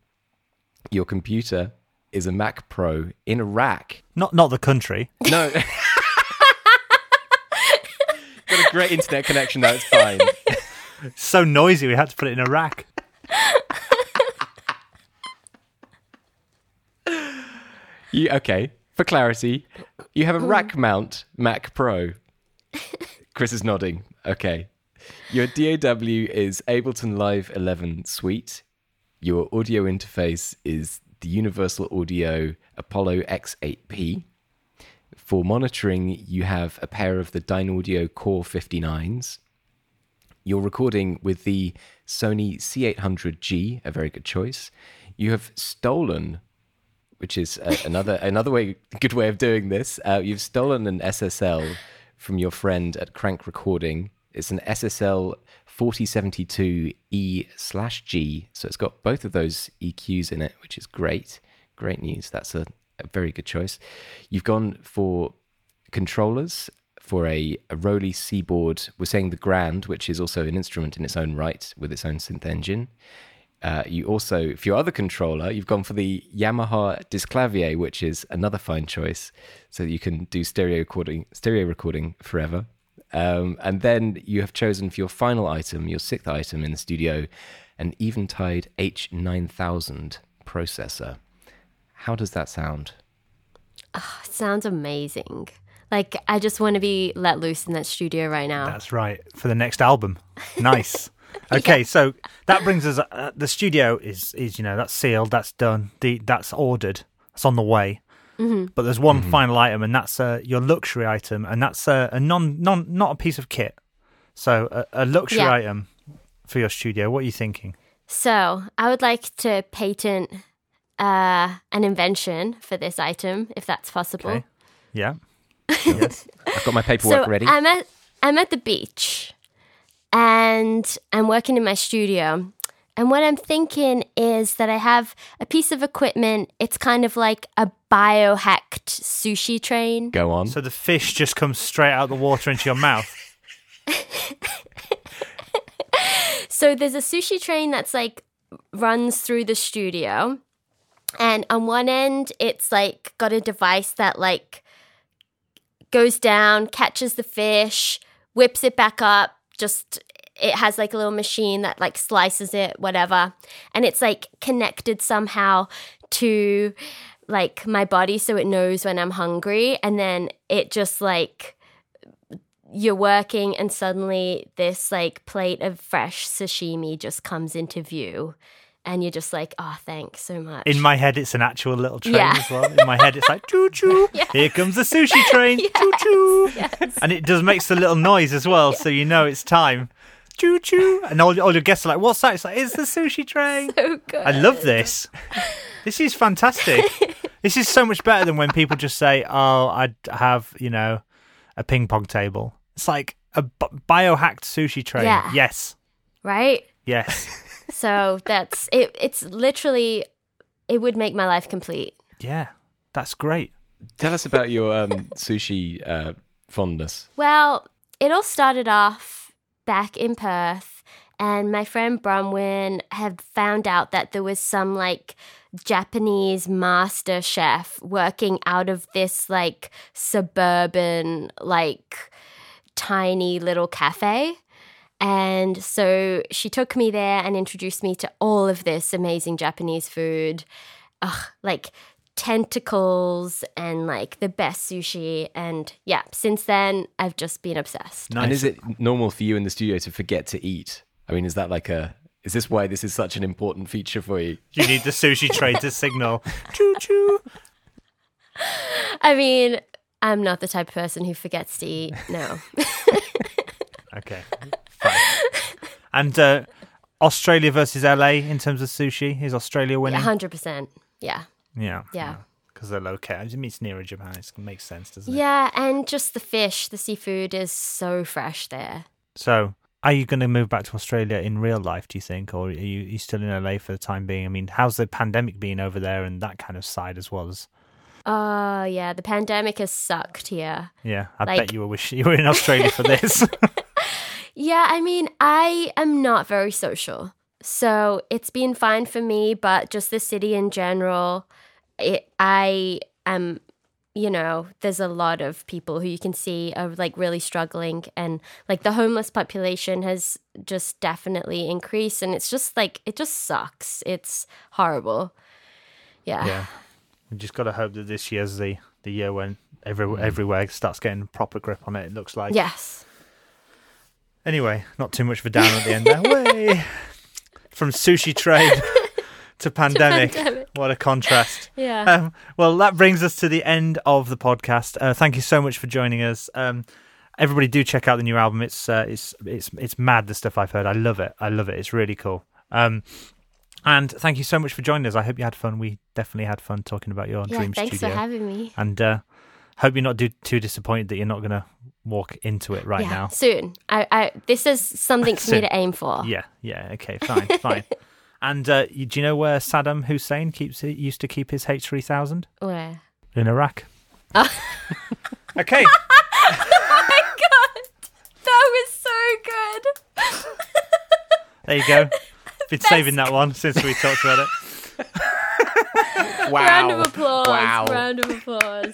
Your computer is a Mac Pro in a rack. Not not the country. No. Got a great internet connection now, it's fine. So noisy. We had to put it in a rack. You, okay, for clarity, you have a rack mount Mac Pro. Chris is nodding. Okay. Your DAW is Ableton Live 11 Suite. Your audio interface is the Universal Audio Apollo X8P. For monitoring, you have a pair of the Dynaudio Core 59s. You're recording with the Sony C800G, a very good choice. You have stolen which is uh, another another way good way of doing this. Uh, you've stolen an SSL from your friend at Crank Recording. It's an SSL 4072E slash G, so it's got both of those EQs in it, which is great. Great news. That's a, a very good choice. You've gone for controllers for a, a ROLI Seaboard. We're saying the Grand, which is also an instrument in its own right with its own synth engine. Uh, you also, for your other controller, you've gone for the Yamaha Disklavier, which is another fine choice, so that you can do stereo recording, stereo recording forever. Um, and then you have chosen for your final item, your sixth item in the studio, an Eventide H9000 processor. How does that sound? Sounds amazing. Like I just want to be let loose in that studio right now. That's right for the next album. Nice. Okay, so that brings us. Uh, the studio is is you know that's sealed, that's done, the that's ordered, that's on the way. But there's one final item, and that's uh, your luxury item, and that's uh, a non non not a piece of kit. So a, a luxury Yeah. item for your studio. What are you thinking? So I would like to patent uh, an invention for this item, if that's possible. Okay. Yeah. yes. I've got my paperwork so ready. I'm at I'm at the beach, and I'm working in my studio. And what I'm thinking is that I have a piece of equipment. It's kind of like a biohacked sushi train. Go on. So the fish just comes straight out the water into your mouth. So there's a sushi train that's like runs through the studio. And on one end, it's like got a device that like goes down, catches the fish, whips it back up, just it has like a little machine that like slices it, whatever. And it's like connected somehow to like my body so it knows when I'm hungry. And then it just like you're working and suddenly this like plate of fresh sashimi just comes into view and you're just like oh thanks so much In my head, it's an actual little train Yeah. as well. In my head, it's like choo choo. Here comes the sushi train. Choo choo. And it does makes a little noise as well, so you know it's time. Choo choo. And all, all your guests are like, "What's that?" It's like, "It's the sushi train." so good I love this. This is fantastic. this is so much better than when people just say, "Oh, I'd have you know a ping pong table." It's like a b- biohacked sushi train. Yeah. Yes, right yes, so that's it it's literally it would make my life complete yeah. That's great. Tell us about your um, sushi uh, fondness. well it all started off back in perth and my friend Bronwyn had found out that there was some like Japanese master chef working out of this like suburban like tiny little cafe. And so she took me there and introduced me to all of this amazing Japanese food. Ugh, like tentacles and like the best sushi. And yeah, since then, I've just been obsessed. Nice. And is it normal for you in the studio to forget to eat? I mean, is that like a Is this why this is such an important feature for you? You need the sushi tray to signal. Choo choo. I mean, I'm not the type of person who forgets to eat. No. Okay. And uh, Australia versus LA in terms of sushi. Is Australia winning? 100%. Yeah. Yeah. Yeah. Because they're located. I mean, it's nearer Japan. It makes sense, doesn't it? Yeah, and just the fish, the seafood is so fresh there. So, are you going to move back to Australia in real life, do you think? Or are you, are you still in LA for the time being? I mean, how's the pandemic been over there and that kind of side as well as. Oh, yeah, the pandemic has sucked here. Yeah, I Like- bet you were wish you were in Australia for this. Yeah, I mean, I am not very social. So it's been fine for me, but just the city in general, it, I am, you know, there's a lot of people who you can see are like really struggling. And like the homeless population has just definitely increased. And it's just like, it just sucks. It's horrible. Yeah. yeah, we just got to hope that this year's the the year when every, everywhere starts getting proper grip on it. It looks like. Yes. Anyway, not too much of a down at the end there. Way from sushi trade to pandemic. pandemic. What a contrast. Yeah. Um, well, that brings us to the end of the podcast. Uh, thank you so much for joining us. Um, everybody, do check out the new album. It's uh, it's it's it's mad the stuff I've heard. I love it. I love it. It's really cool. Um, and thank you so much for joining us. I hope you had fun. We definitely had fun talking about your yeah. dream Thanks studio. for having me. and uh, hope you're not do- too disappointed that you're not going to walk into it right yeah. now. Soon. I, I, this is something for me to aim for. Yeah, yeah, okay, fine, fine. And uh, do you know where Saddam Hussein keeps used to keep his H three thousand Where? in Iraq? Oh. okay, Oh my god! That was so good! there you go. Been saving that one since we talked about it. Wow. Round of applause. Wow. Round of applause.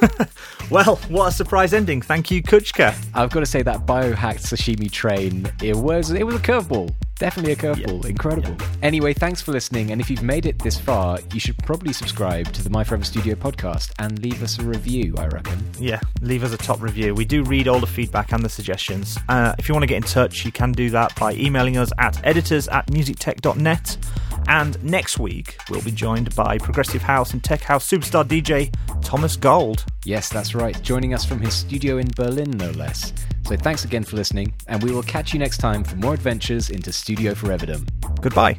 Well, what a surprise ending! Thank you, Kuchka. I've got to say that biohacked sashimi train, it was it was a curveball. Definitely a curveball. Incredible. Anyway, thanks for listening. And if you've made it this far, you should probably subscribe to the My Forever Studio podcast and leave us a review, I reckon. Yeah, leave us a top review. We do read all the feedback and the suggestions. Uh, if you want to get in touch, you can do that by emailing us at editors at musictech.net. And next week, we'll be joined by progressive house and tech house superstar DJ Thomas Gold. Yes, that's right. Joining us from his studio in Berlin, no less. So thanks again for listening, and we will catch you next time for more adventures into Studio Foreverdom. Goodbye.